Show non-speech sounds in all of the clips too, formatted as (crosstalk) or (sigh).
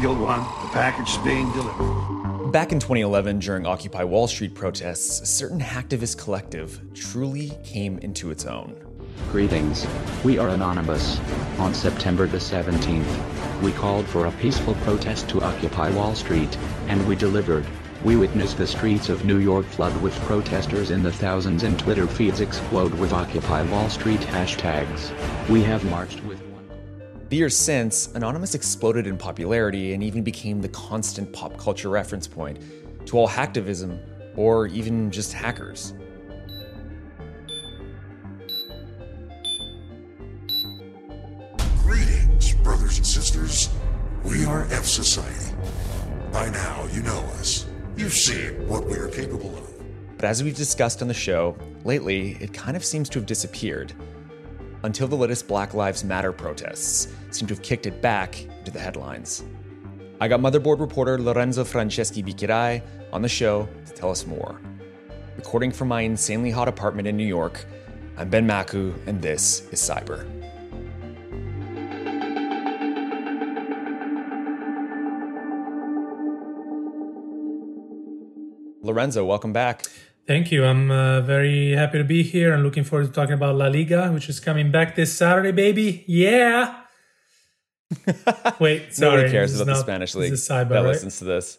Eagle One, the package is being delivered. Back in 2011, during Occupy Wall Street protests, a certain hacktivist collective truly came into its own. Greetings. We are Anonymous. On September the 17th, we called for a peaceful protest to occupy Wall Street, and we delivered. We witnessed the streets of New York flood with protesters in the thousands and Twitter feeds explode with Occupy Wall Street hashtags. We have marched with one. The years since, Anonymous exploded in popularity and even became the constant pop culture reference point to all hacktivism or even just hackers. Greetings, brothers and sisters. We are F Society. By now, you know us. You've seen what we are capable of. But as we've discussed on the show, lately it kind of seems to have disappeared. Until the latest Black Lives Matter protests seem to have kicked it back into the headlines. I got motherboard reporter Lorenzo Franceschi Bicchierai on the show to tell us more. Recording from my insanely hot apartment in New York, I'm Ben Makuch, and this is Cyber. Lorenzo, welcome back. Thank you. I'm uh, very happy to be here and looking forward to talking about La Liga, which is coming back this Saturday, baby. Yeah. (laughs) Wait, sorry. Nobody cares this about the not- Spanish this league is cyber, that right? listens to this.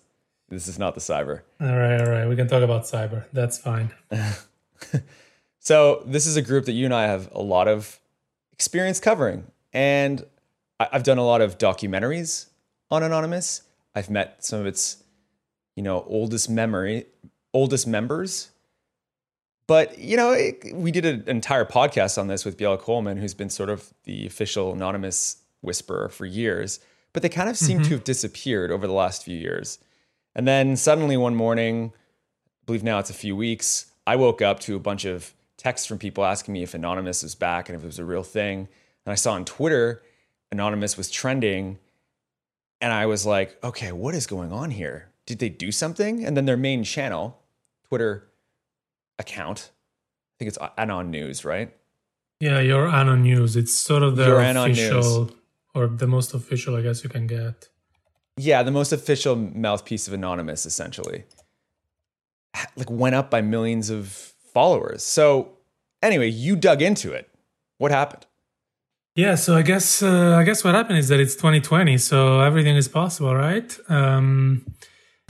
This is not the cyber. All right, all right. We can talk about cyber. That's fine. (laughs) So this is a group that you and I have a lot of experience covering, and I've done a lot of documentaries on Anonymous. I've met some of its, you know, oldest memory, oldest members. But you know, it, we did an entire podcast on this with Biella Coleman, who's been sort of the official anonymous whisperer for years. But they kind of seem mm-hmm. to have disappeared over the last few years. And then suddenly one morning, I believe now it's a few weeks, I woke up to a bunch of texts from people asking me if Anonymous was back and if it was a real thing. And I saw on Twitter, Anonymous was trending. And I was like, okay, what is going on here? Did they do something? And then their main channel, Twitter account, I think it's Anon News, right? Yeah, your Anon News. It's sort of the Your official, or the most official, I guess you can get. Yeah, the most official mouthpiece of Anonymous, essentially, like went up by millions of followers. So, anyway, you dug into it. What happened? Yeah, so I guess uh, I guess what happened is that it's 2020, so everything is possible, right? Um,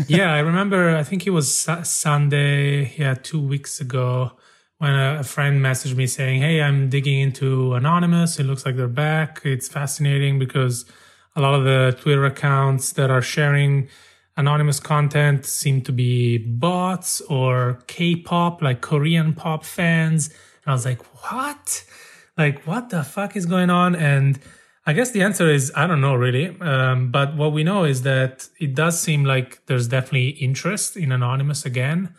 yeah, I remember. I think it was Su- Sunday, yeah, two weeks ago, when a, a friend messaged me saying, "Hey, I'm digging into Anonymous. It looks like they're back. It's fascinating because a lot of the Twitter accounts that are sharing anonymous content seem to be bots or K-pop, like Korean pop fans." And I was like, "What?" like what the fuck is going on and i guess the answer is i don't know really um, but what we know is that it does seem like there's definitely interest in anonymous again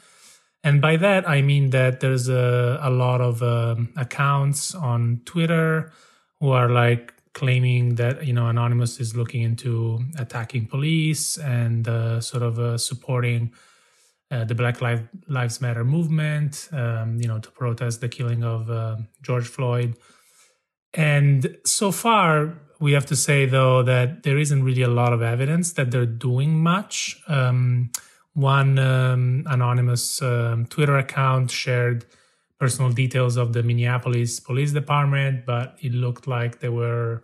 and by that i mean that there's a, a lot of um, accounts on twitter who are like claiming that you know anonymous is looking into attacking police and uh, sort of uh, supporting uh, the Black Lives Matter movement, um, you know, to protest the killing of uh, George Floyd. And so far, we have to say though that there isn't really a lot of evidence that they're doing much. Um, one um, anonymous um, Twitter account shared personal details of the Minneapolis Police Department, but it looked like they were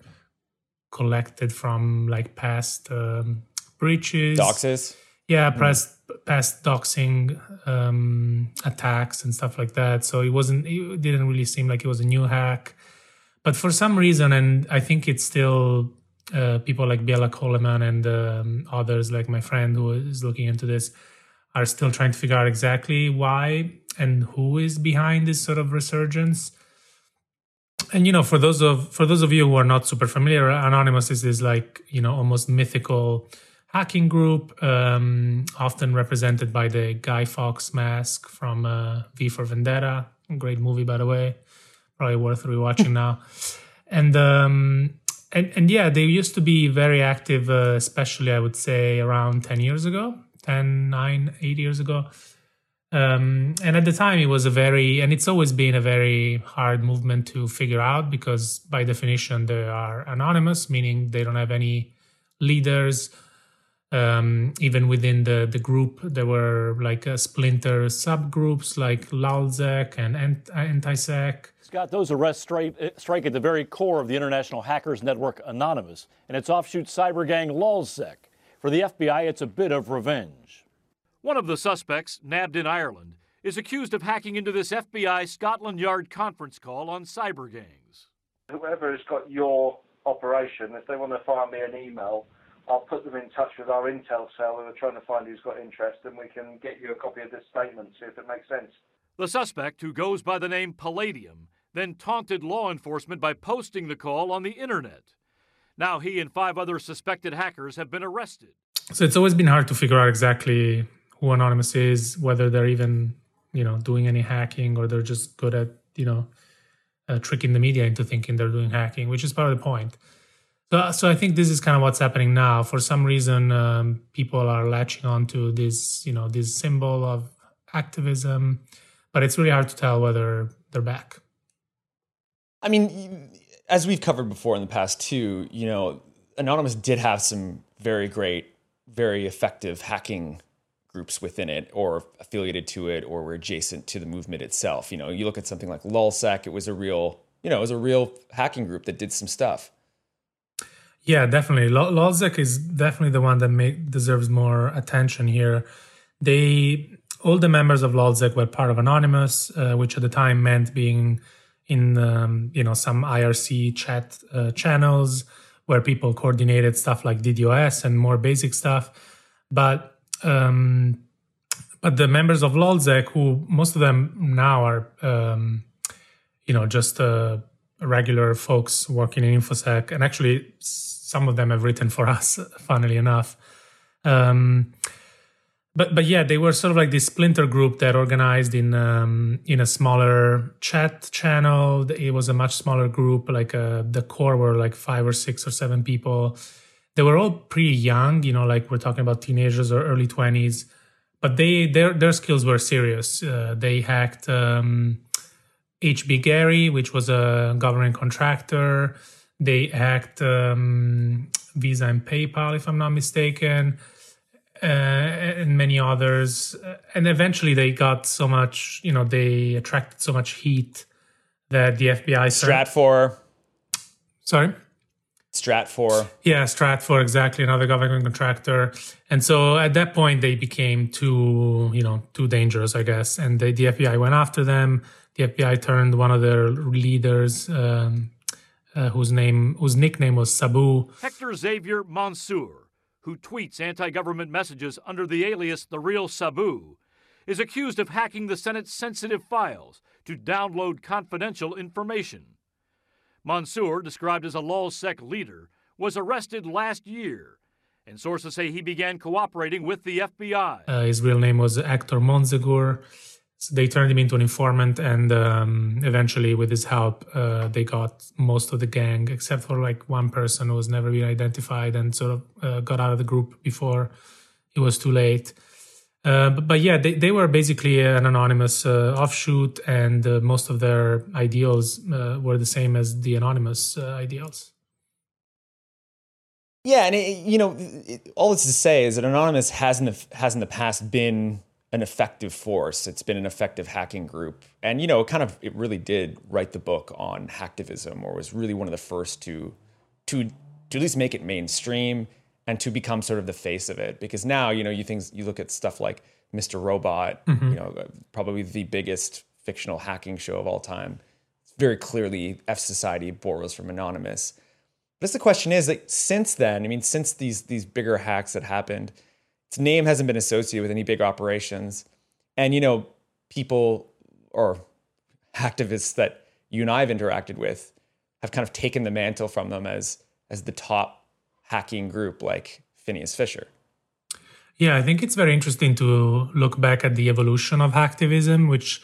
collected from like past um, breaches Doxes? yeah past past doxing um attacks and stuff like that so it wasn't it didn't really seem like it was a new hack but for some reason and i think it's still uh, people like Biella Coleman and um, others like my friend who is looking into this are still trying to figure out exactly why and who is behind this sort of resurgence. And you know for those of for those of you who are not super familiar anonymous is this like you know almost mythical hacking group um, often represented by the guy fawkes mask from uh, v for vendetta. Great movie by the way probably worth rewatching now and um and and yeah they used to be very active uh, especially i would say around 10 years ago 10 9 8 years ago Um, and at the time, it was a very, and it's always been a very hard movement to figure out because by definition, they are anonymous, meaning they don't have any leaders. Um, even within the, the group, there were like uh, splinter subgroups like LulzSec and AntiSec. Scott, those arrests straight, eh, strike at the very core of the international hackers network Anonymous and its offshoot cyber gang LulzSec. For the FBI, it's a bit of revenge. One of the suspects, nabbed in Ireland, is accused of hacking into this FBI Scotland Yard conference call on cyber gangs. Whoever has got your operation, if they want to find me an email, I'll put them in touch with our intel cell who are trying to find who's got interest, and we can get you a copy of this statement, see if it makes sense. The suspect, who goes by the name Palladium, then taunted law enforcement by posting the call on the internet. Now he and five other suspected hackers have been arrested. So it's always been hard to figure out exactly who Anonymous is, whether they're even, you know, doing any hacking or they're just good at, you know, uh, tricking the media into thinking they're doing hacking, which is part of the point. So, so I think this is kind of what's happening now. For some reason, um, people are latching onto this, you know, this symbol of activism, but it's really hard to tell whether they're back. I mean, as we've covered before in the past too, you know, Anonymous did have some very great, very effective hacking groups within it or affiliated to it or were adjacent to the movement itself. You know, you look at something like LulzSec, it was a real, you know, it was a real hacking group that did some stuff. Yeah, definitely. LulzSec is definitely the one that make, deserves more attention here. They all the members of LulzSec were part of Anonymous, uh, which at the time meant being in um, you know some IRC chat uh, channels where people coordinated stuff like DDoS and more basic stuff. But um, but the members of LulzSec, who most of them now are um, you know just uh, regular folks working in infosec, and actually some of them have written for (laughs) us, funnily enough. Um, but but yeah, they were sort of like this splinter group that organized in um, in a smaller chat channel. It was a much smaller group. Like uh, the core were like five or six or seven people. They were all pretty young, you know, like we're talking about teenagers or early twenties. But they their their skills were serious. Uh, they hacked um, HB Gary, which was a government contractor. They hacked um, Visa and PayPal, if I'm not mistaken uh, and many others. And eventually they got so much, you know, they attracted so much heat that the FBI. Stratfor. Sorry? Stratfor. Yeah, Stratfor, exactly, another government contractor. And so at that point, they became too, you know, too dangerous, I guess. And they, the FBI went after them. The FBI turned one of their leaders, um, uh, whose name, whose nickname was Sabu. Hector Xavier Monsegur who tweets anti government messages under the alias The Real Sabu, is accused of hacking the Senate's sensitive files to download confidential information. Monsegur, described as a LulzSec leader, was arrested last year, and sources say he began cooperating with the FBI. Uh, his real name was Hector Monsegur. So they turned him into an informant, and um, eventually, with his help, uh, they got most of the gang, except for like one person who was never been identified and sort of uh, got out of the group before it was too late. Uh, but, but, yeah, they, they were basically an anonymous uh, offshoot, and uh, most of their ideals uh, were the same as the anonymous ideals. Yeah, and it, you know, it, all this to say is that anonymous has in the has in the past been an effective force. It's been an effective hacking group. And, you know, it kind of, it really did write the book on hacktivism or was really one of the first to, to, to at least make it mainstream and to become sort of the face of it. Because now, you know, you things, you look at stuff like Mr. Robot, mm-hmm. you know, probably the biggest fictional hacking show of all time. It's very clearly F Society borrows from Anonymous. But the question is like since then, I mean, since these these bigger hacks that happened, its name hasn't been associated with any big operations. And, you know, people or activists that you and I have interacted with have kind of taken the mantle from them as as the top hacking group like Phineas Fisher. Yeah, I think it's very interesting to look back at the evolution of hacktivism, which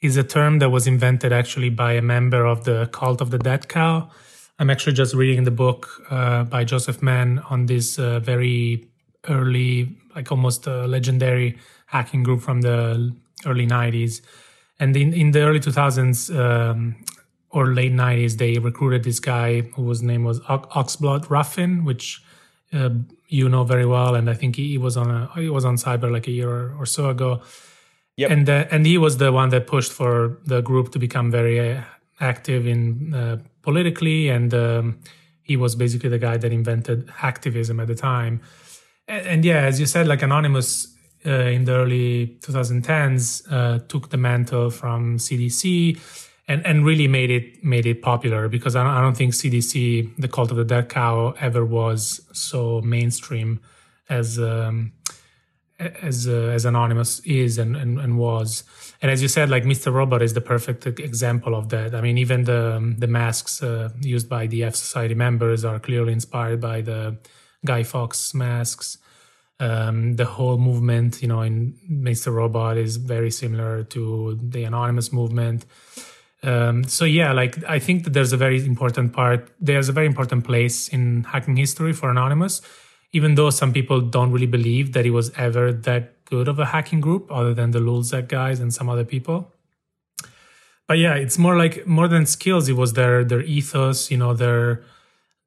is a term that was invented actually by a member of the cult of the dead cow. I'm actually just reading the book uh, by Joseph Menn on this uh, very early, like almost a legendary hacking group from the early 90s. And in, in the early 2000s um, or late 90s, they recruited this guy whose name was Oxblood Ruffin, which uh, you know very well. And I think he, he, was on a, he was on cyber like a year or, so ago. Yep. And uh, and he was the one that pushed for the group to become very uh, active in uh, politically, and um, he was basically the guy that invented hacktivism at the time. And, and yeah, as you said, like Anonymous uh, in the early 2010s uh, took the mantle from CDC and and really made it made it popular because I don't, I don't think CDC, the cult of the dead cow, ever was so mainstream as. Um, as uh, as anonymous is and, and, and was and as you said like mr robot is the perfect example of that i mean even the the masks uh, used by the f society members are clearly inspired by the guy fawkes masks um, the whole movement you know in mr robot is very similar to the anonymous movement um, so yeah like i think that there's a very important part there's a very important place in hacking history for anonymous even though some people don't really believe that it was ever that good of a hacking group other than the Lulzsec guys and some other people. But yeah, it's more like more than skills. It was their their ethos, you know, their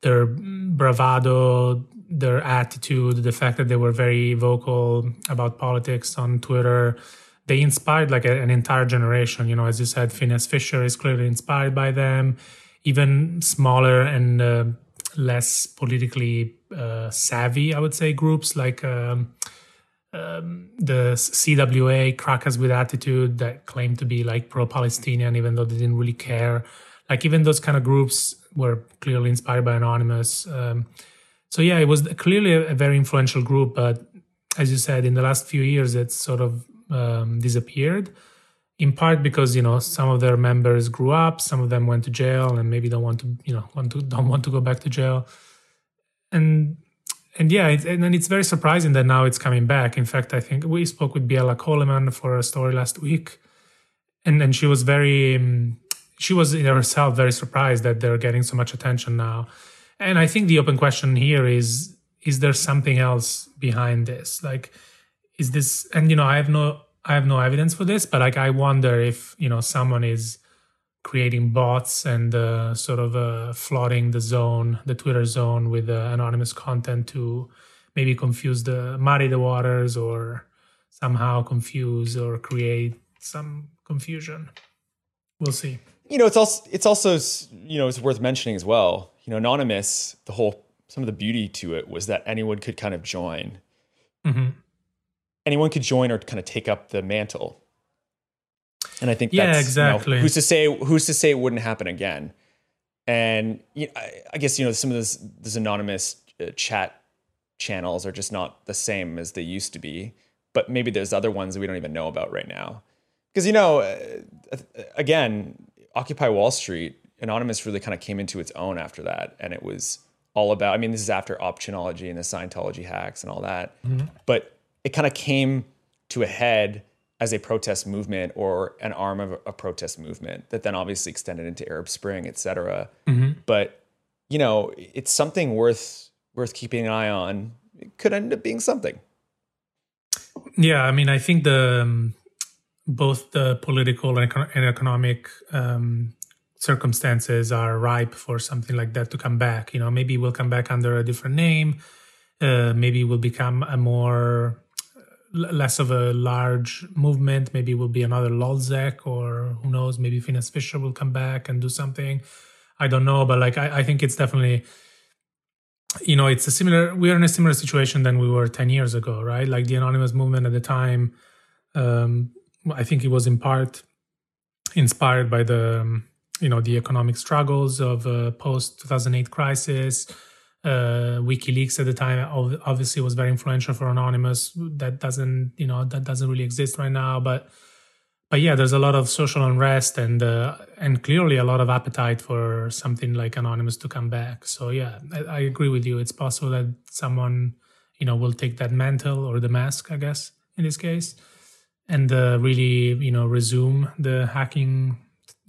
their bravado, their attitude, the fact that they were very vocal about politics on Twitter. They inspired like a, an entire generation. You know, as you said, Phineas Fisher is clearly inspired by them. Even smaller and uh, less politically uh, savvy, I would say, groups like um, um, the CWA, Crackas with Attitude, that claim to be like pro Palestinian, even though they didn't really care. Like, even those kind of groups were clearly inspired by Anonymous. Um, so, yeah, it was clearly a, very influential group. But as you said, in the last few years, it's sort of um, disappeared in part because you know some of their members grew up some of them went to jail and maybe don't want to you know want to (laughs) don't want to go back to jail and and yeah it, and then it's very surprising that now it's coming back in fact i think we spoke with Biella coleman for a story last week and and she was very um, she was herself very surprised that they're getting so much attention now and i think the open question here is is there something else behind this like is this and you know i have no I have no evidence for this, but like I wonder if you know someone is creating bots and uh, sort of uh, flooding the zone, the Twitter zone, with uh, anonymous content to maybe confuse the muddy the waters or somehow confuse or create some confusion. We'll see. You know, it's also it's also you know it's worth mentioning as well. You know, anonymous. The whole some of the beauty to it was that anyone could kind of join. Mm-hmm anyone could join or kind of take up the mantle. And I think yeah, exactly. You know, who's to say who's to say it wouldn't happen again? And you know, I, I, guess you know some of this, this anonymous uh, chat channels are just not the same as they used to be. But maybe there's other ones that we don't even know about right now. Because you know, uh, again, Occupy Wall Street, Anonymous really kind of came into its own after that, and it was all about. I mean, this is after Op Chanology and the Scientology hacks and all that. Mm-hmm. But it kind of came to a head as a protest movement or an arm of a protest movement that then obviously extended into Arab Spring, et cetera. Mm-hmm. But you know, it's something worth worth keeping an eye on. It could end up being something. Yeah, I mean, I think the um, both the political and, and economic um, circumstances are ripe for something like that to come back. You know, maybe we'll come back under a different name. Uh, maybe we'll become a more less of a large movement. Maybe will be another Lulzsec, or who knows, maybe Phineas Fisher will come back and do something. I don't know, but like I, I think it's definitely you know it's a similar we are in a similar situation than we were 10 years ago right like the anonymous movement at the time um i think it was in part inspired by the um, you know the economic struggles of uh, post 2008 crisis uh, WikiLeaks at the time obviously was very influential for Anonymous. That doesn't, you know, that doesn't really exist right now. But, but yeah, there's a lot of social unrest and uh, and clearly a lot of appetite for something like Anonymous to come back. So yeah, I, I agree with you. It's possible that someone, you know, will take that mantle or the mask, I guess, in this case, and uh, really, you know, resume the hacking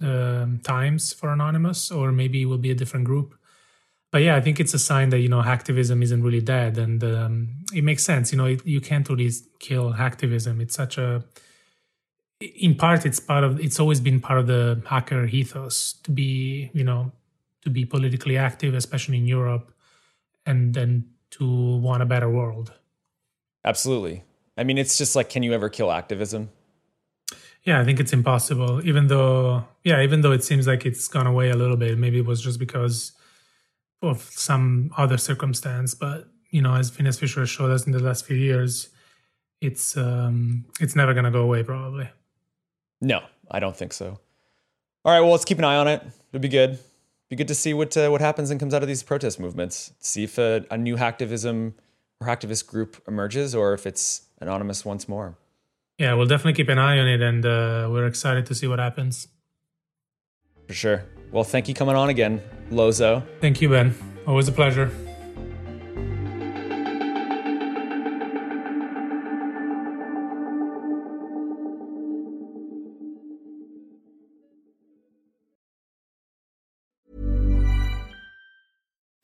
uh, times for Anonymous, or maybe it will be a different group but yeah, I think it's a sign that you know hacktivism isn't really dead, and um, it makes sense. You know, it, you can't really kill hacktivism. It's such a in part it's part of it's always been part of the hacker ethos to be you know to be politically active especially in europe and then to want a better world Absolutely. I mean, it's just like, can you ever kill activism? Yeah i think it's impossible even though yeah even though it seems like it's gone away a little bit maybe it was just because of some other circumstance but you know as Phineas Fisher showed us in the last few years it's um it's never gonna go away probably No, I don't think so. All right, well, let's keep an eye on it. It'll be good. Be good to see what uh, what happens and comes out of these protest movements. See if a, a new hacktivism or hacktivist group emerges, or if it's anonymous once more. Yeah we'll definitely keep an eye on it and uh, we're excited to see what happens For sure. Well, thank you coming on again, Lozo. thank you ben always a pleasure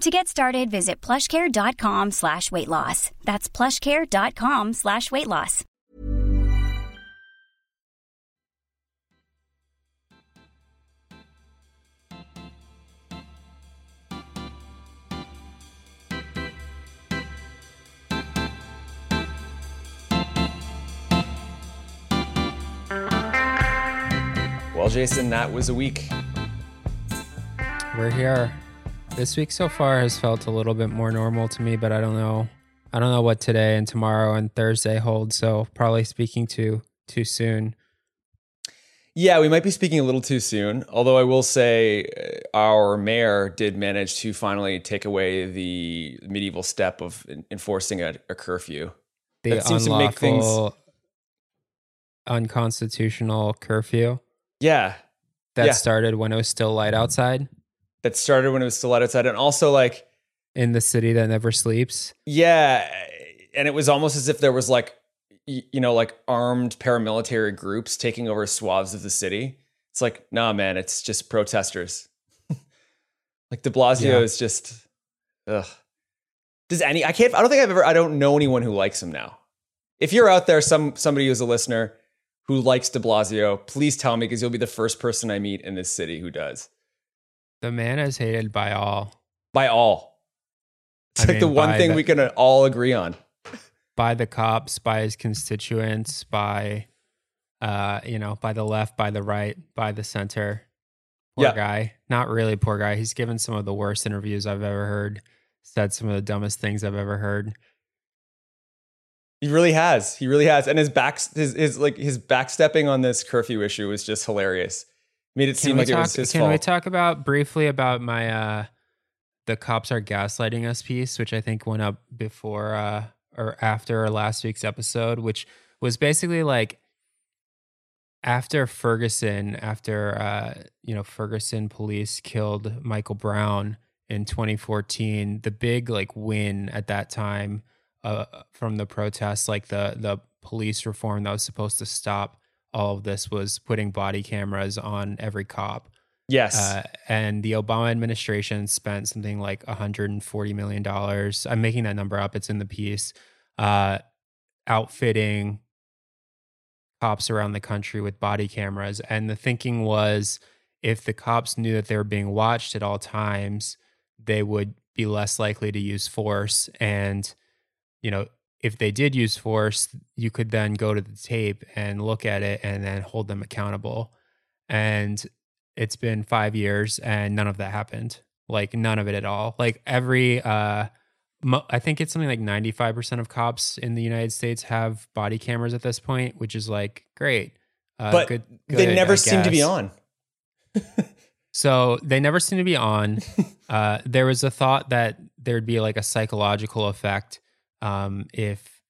To get started, visit plushcare.com slash weight loss. That's plushcare.com slash weight loss. Well, Jason, that was a week. We're here. This week so far has felt a little bit more normal to me, but I don't know. I don't know what today and tomorrow and Thursday hold. So probably speaking too too soon. Yeah, we might be speaking a little too soon. Although I will say, uh, our mayor did manage to finally take away the medieval step of enforcing a, a curfew. The That seems to make things- unconstitutional curfew Yeah, that Yeah. started when it was still light outside that started when it was still outside, and also like in the city that never sleeps. Yeah, and it was almost as if there was like you know like armed paramilitary groups taking over swaths of the city. It's like, nah, man, it's just protesters. (laughs) like De Blasio Yeah. is just, ugh. Does any? I can't. I don't think I've ever. I don't know anyone who likes him now. If you're out there, some somebody who's a listener who likes De Blasio, please tell me because you'll be the first person I meet in this city who does. The man is hated by all. By all, it's I like the one thing the- we can all agree on. by the cops, by his constituents, by uh, you know, by the left, by the right, by the center. Poor Yeah. guy. Not really poor guy. He's given some of the worst interviews I've ever heard. Said some of the dumbest things I've ever heard. He really has. He really has. And his back, his, his like his backstepping on this curfew issue was just hilarious. Made it Can seem we like talk, it was his can fault. we talk about briefly about my uh the cops are gaslighting us piece, which I think went up before uh or after last week's episode, which was basically like after Ferguson, after uh, you know, Ferguson police killed Michael Brown in 2014, the big like win at that time uh, from the protests, like the the police reform that was supposed to stop all of this was putting body cameras on every cop. yes. Uh, and the Obama administration spent something like 140 million dollars. I'm making that number up. It's in the piece. Uh, outfitting cops around the country with body cameras, and the thinking was, if the cops knew that they were being watched at all times, they would be less likely to use force. And you know, if they did use force, you could then go to the tape and look at it and then hold them accountable. And it's been five years and none of that happened. Like none of it at all. Like every, uh, mo- I think it's something like 95% of cops in the United States have body cameras at this point, which is like great. Uh, but good- they never I seem to be on. (laughs) So they never seem to be on. (laughs) uh, there was a thought that there'd be like a psychological effect um, if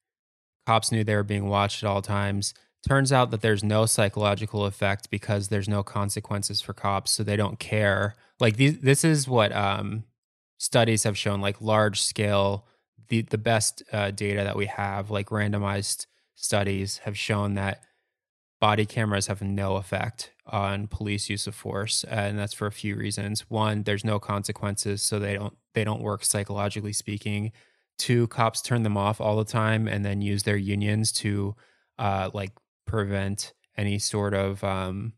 cops knew they were being watched at all times. Turns out that there's no psychological effect because there's no consequences for cops, so they don't care. like these this is what um studies have shown like large scale the the best uh, data that we have like randomized studies have shown that body cameras have no effect on police use of force and that's for a few reasons one there's no consequences so they don't they don't work psychologically speaking two cops turn them off all the time and then use their unions to uh like prevent any sort of um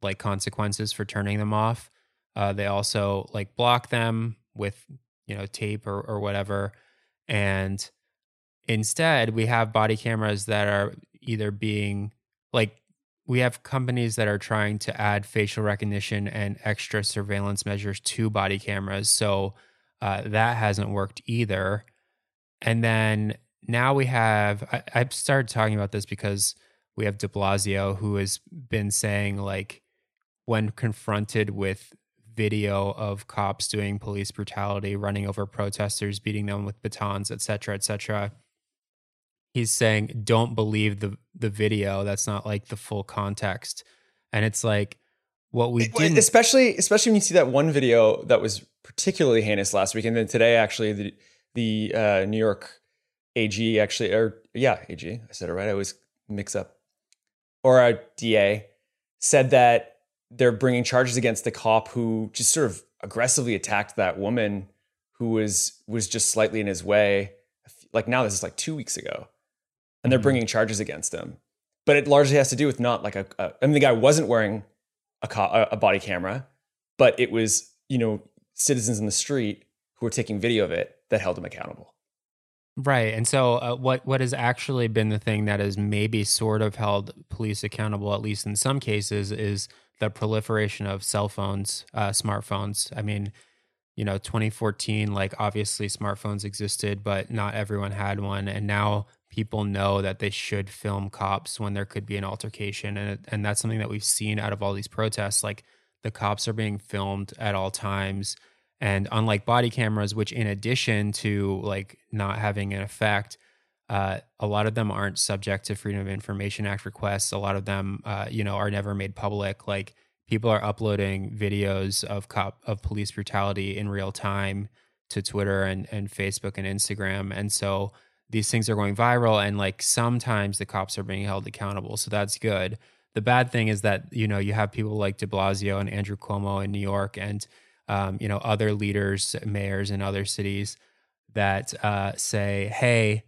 like consequences for turning them off. Uh they also like block them with you know tape or or whatever. And instead we have body cameras that are either being like we have companies that are trying to add facial recognition and extra surveillance measures to body cameras. So uh, that hasn't worked either and then now we have I, i've started talking about this because we have de blasio who has been saying like when confronted with video of cops doing police brutality, running over protesters, beating them with batons, etc., etc. He's saying, "Don't believe the the video. That's not like the full context." And it's like what we did, especially especially when you see that one video that was particularly heinous last week, and then today actually the the uh, New York AG actually, or yeah, AG, I said it right. I always mix up, or a DA said that they're bringing charges against the cop who just sort of aggressively attacked that woman who was was just slightly in his way. Like now, this is like two weeks ago, and they're mm-hmm. bringing charges against him. But it largely has to do with not like a. a I mean, the guy wasn't wearing a, co- a body camera, but it was you know citizens in the street who were taking video of it that held him accountable. Right. And so uh, what what has actually been the thing that has maybe sort of held police accountable at least in some cases is the proliferation of cell phones, uh, smartphones. I mean, you know, 2014, like obviously smartphones existed, but not everyone had one. And now people know that they should film cops when there could be an altercation. And, and that's something that we've seen out of all these protests. Like the cops are being filmed at all times. And unlike body cameras, which in addition to like not having an effect, uh, a lot of them aren't subject to Freedom of Information Act requests. A lot of them, uh, you know, are never made public. Like people are uploading videos of cop of police brutality in real time to Twitter and and Facebook and Instagram, and so these things are going viral. And like sometimes the cops are being held accountable, so that's good. The bad thing is that you know you have people like De Blasio and Andrew Cuomo in New York, and um, you know other leaders, mayors in other cities that uh, say, "Hey."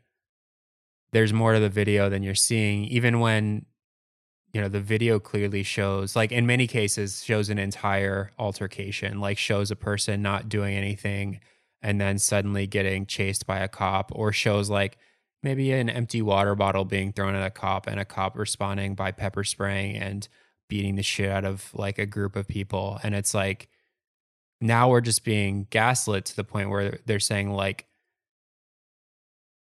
there's more to the video than you're seeing, even when you know the video clearly shows like in many cases shows an entire altercation like shows a person not doing anything and then suddenly getting chased by a cop or shows like maybe an empty water bottle being thrown at a cop and a cop responding by pepper spraying and beating the shit out of like a group of people and it's like now we're just being gaslit to the point where they're saying like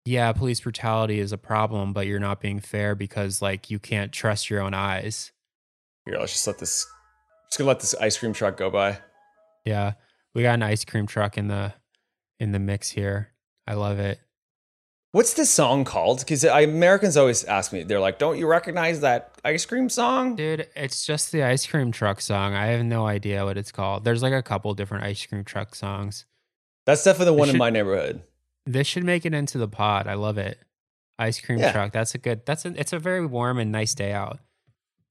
yeah, police brutality is a problem, but you're not being fair because like you can't trust your own eyes. Here, let's just let this just gonna let this ice cream truck go by. Yeah. We got an ice cream truck in the in the mix here. I love it. What's this song called? Because Americans always ask me, they're like, "Don't you recognize that ice cream song?" Dude, it's just the ice cream truck song. I have no idea what it's called. There's like a couple different ice cream truck songs. That's definitely the one should, in my neighborhood. This should make it into the pod. I love it. Ice cream yeah. truck. That's a good. That's a. It's a very warm and nice day out.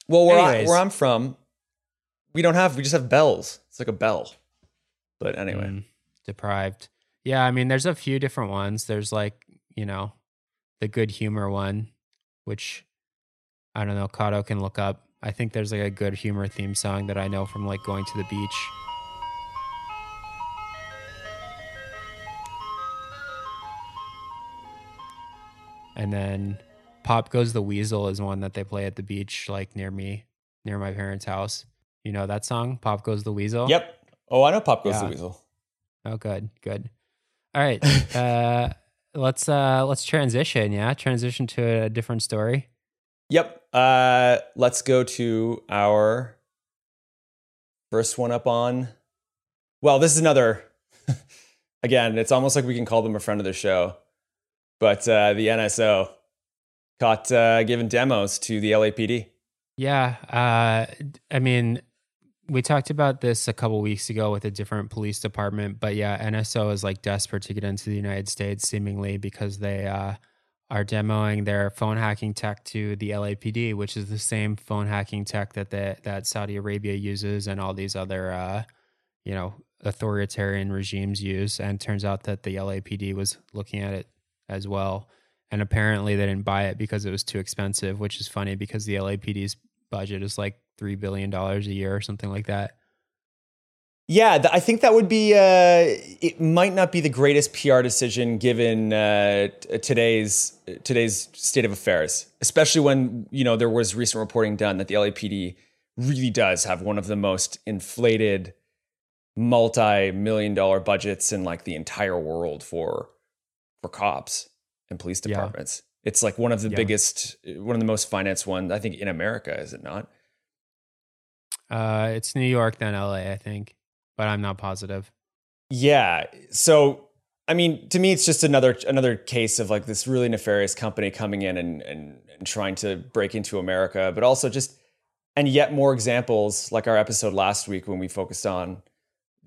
Well, where I, where I'm from, we don't have. We just have bells. It's like a bell. But anyway, mm, deprived. Yeah, I mean, there's a few different ones. There's like you know, the good humor one, which I don't know. Kato can look up. I think there's like a good humor theme song that I know from like going to the beach. And then Pop Goes the Weasel is one that they play at the beach, like near me, near my parents' house. You know that song, Pop Goes the Weasel? Yep. Oh, I know Pop Goes yeah. the Weasel. Oh, good, good. All right. (laughs) uh, let's uh let's transition, yeah? Transition to a different story. Yep. Uh let's go to our first one up on well, this is another (laughs) again, it's almost like we can call them a friend of the show. But uh, the NSO caught uh, giving demos to the LAPD. Yeah, uh, I mean, we talked about this a couple weeks ago with a different police department, but yeah, NSO is like desperate to get into the United States, seemingly because they uh, are demoing their phone hacking tech to the LAPD, which is the same phone hacking tech that the, that Saudi Arabia uses and all these other, uh, you know, authoritarian regimes use. And turns out that the LAPD was looking at it as well. And apparently they didn't buy it because it was too expensive, which is funny because the LAPD's budget is like $3 billion a year or something like that. Yeah, th- I think that would be. Uh, it might not be the greatest PR decision given uh, t- today's today's state of affairs, especially when you know there was recent reporting done that the LAPD really does have one of the most inflated multi-million dollar budgets in like the entire world for for cops and police departments. It's like one of the Yeah. biggest, one of the most financed ones I think in America, is it not? Uh, it's New York, then LA, I think, but I'm not positive. Yeah. So I mean, to me, it's just another another case of like this really nefarious company coming in and and, and trying to break into America, but also just and yet more examples like our episode last week when we focused on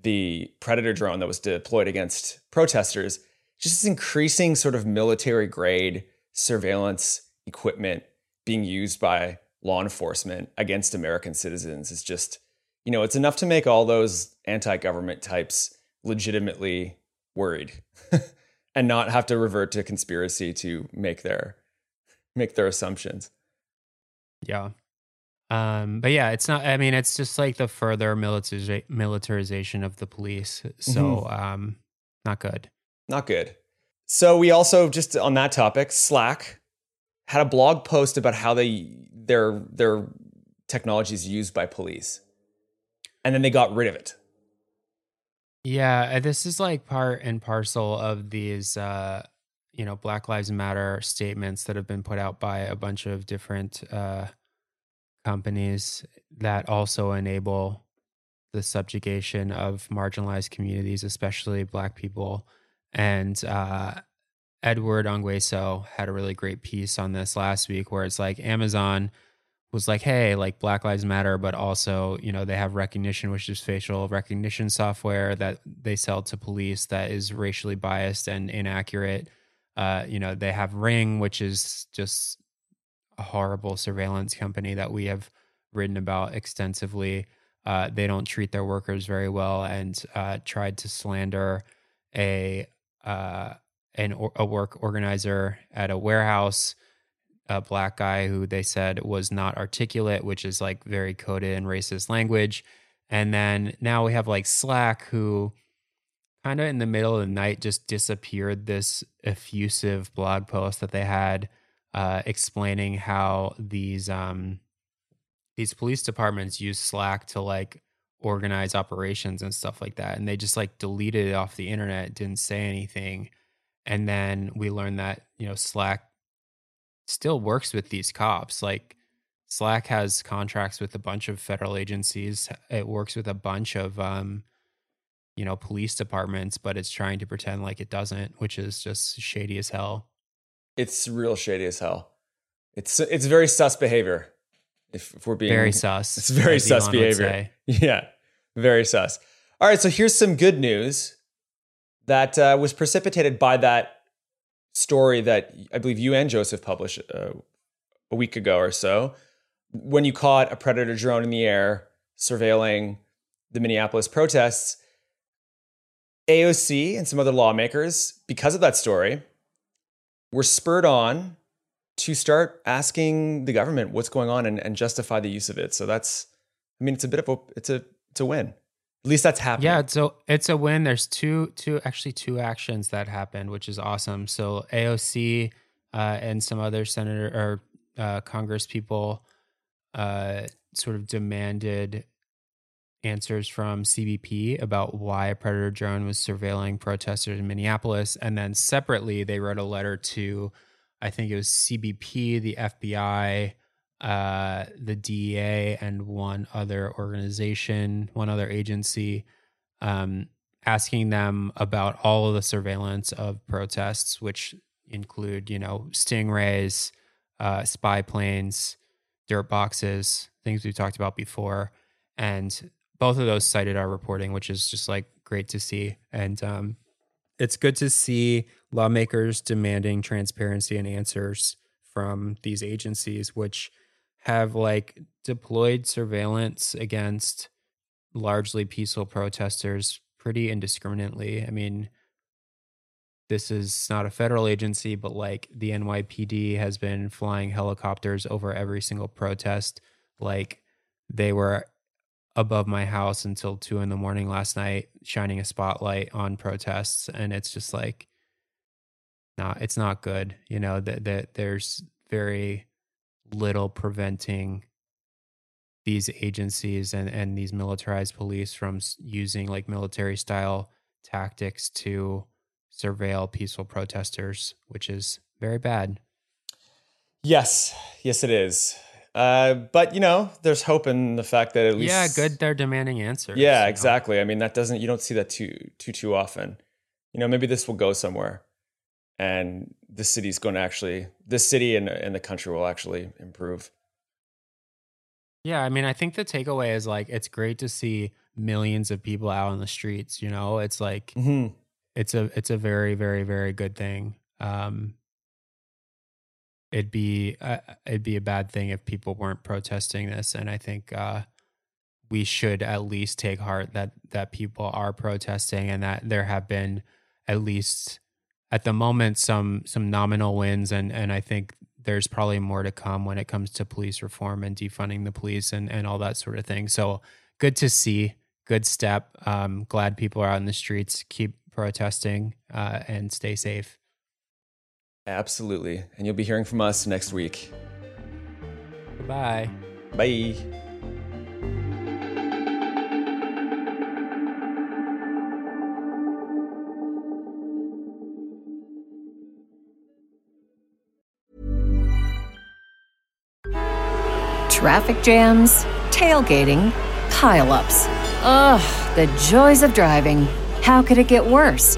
the predator drone that was deployed against protesters just this increasing sort of military grade surveillance equipment being used by law enforcement against American citizens is just, you know, it's enough to make all those anti government types legitimately worried (laughs) and not have to revert to conspiracy to make their make their assumptions. Yeah. Um, but yeah, it's not, I mean, it's just like the further militariza- militarization of the police. So, Mhm. um, not good. Not good. So we also just on that topic, Slack had a blog post about how they their their technology is used by police. And then they got rid of it. Yeah, uh, this is like part and parcel of these, uh, you know, Black Lives Matter statements that have been put out by a bunch of different uh, companies that also enable the subjugation of marginalized communities, especially Black people. And uh, Edward Ongweso had a really great piece on this last week, where it's like Amazon was like, hey, like Black Lives Matter, but also, you know, they have Rekognition, which is facial recognition software that they sell to police that is racially biased and inaccurate. Uh, you know, they have Ring, which is just a horrible surveillance company that we have written about extensively. Uh, they don't treat their workers very well and uh, tried to slander a uh, an or, a work organizer at a warehouse a black guy who they said was not articulate, which is like very coded in racist language. And then now we have like Slack, who kind of in the middle of the night just disappeared this effusive blog post that they had uh, explaining how these um, these police departments use Slack to like organize operations and stuff like that. And they just like deleted it off the internet, didn't say anything. And then we learned that, you know, Slack still works with these cops. Like Slack has contracts with a bunch of federal agencies. It works with a bunch of um, you know, police departments, but it's trying to pretend like it doesn't, which is just shady as hell. It's real shady as hell. It's it's very sus behavior. If, if we're being Very (laughs) sus, it's very sus Elon behavior. (laughs) Yeah, very sus. All right, so here's some good news that uh, was precipitated by that story that I believe you and Joseph published uh, a week ago or so, when you caught a predator drone in the air surveilling the Minneapolis protests. AOC and some other lawmakers, because of that story, were spurred on to start asking the government what's going on and, and justify the use of it. So that's, I mean, it's a bit of a, it's a, it's a win. At least that's happening. Yeah, so it's a win. There's two, two, actually two actions that happened, which is awesome. So AOC uh, and some other senator or uh, Congress people uh, sort of demanded answers from CBP about why a predator drone was surveilling protesters in Minneapolis, and then separately they wrote a letter to, I think it was CBP, the FBI, uh, the DEA, and one other organization, one other agency, um, asking them about all of the surveillance of protests, which include, you know, stingrays, uh, spy planes, dirt boxes, things we've talked about before, and both of those cited our reporting, which is just like great to see. And um, it's good to see lawmakers demanding transparency and answers from these agencies, which have like deployed surveillance against largely peaceful protesters pretty indiscriminately. I mean, this is not a federal agency, but like the NYPD has been flying helicopters over every single protest. Like they were above my house until two in the morning last night, shining a spotlight on protests. And it's just like, not, it's not good. You know, that, that there's very little preventing these agencies and, and these militarized police from using like military style tactics to surveil peaceful protesters, which is very bad. Yes, yes, it is. Uh, but you know, there's hope in the fact that at least yeah, good. They're demanding answers. Yeah, you know? exactly. I mean, that doesn't you don't see that too too too often. You know, maybe this will go somewhere, and the city's going to actually, this city and and the country will actually improve. Yeah, I mean, I think the takeaway is like it's great to see millions of people out on the streets. You know, it's like mm-hmm. it's a it's a very very very good thing. Um, it'd be uh, it'd be a bad thing if people weren't protesting this, and I think uh, we should at least take heart that that people are protesting and that there have been at least at the moment some some nominal wins and and I think there's probably more to come when it comes to police reform and defunding the police and, and all that sort of thing. So good to see, good step. Um, glad people are out in the streets. Keep protesting uh, and stay safe. Absolutely. And you'll be hearing from us next week. Goodbye. Bye. Traffic jams, tailgating, pileups. Ugh, the joys of driving. How could it get worse?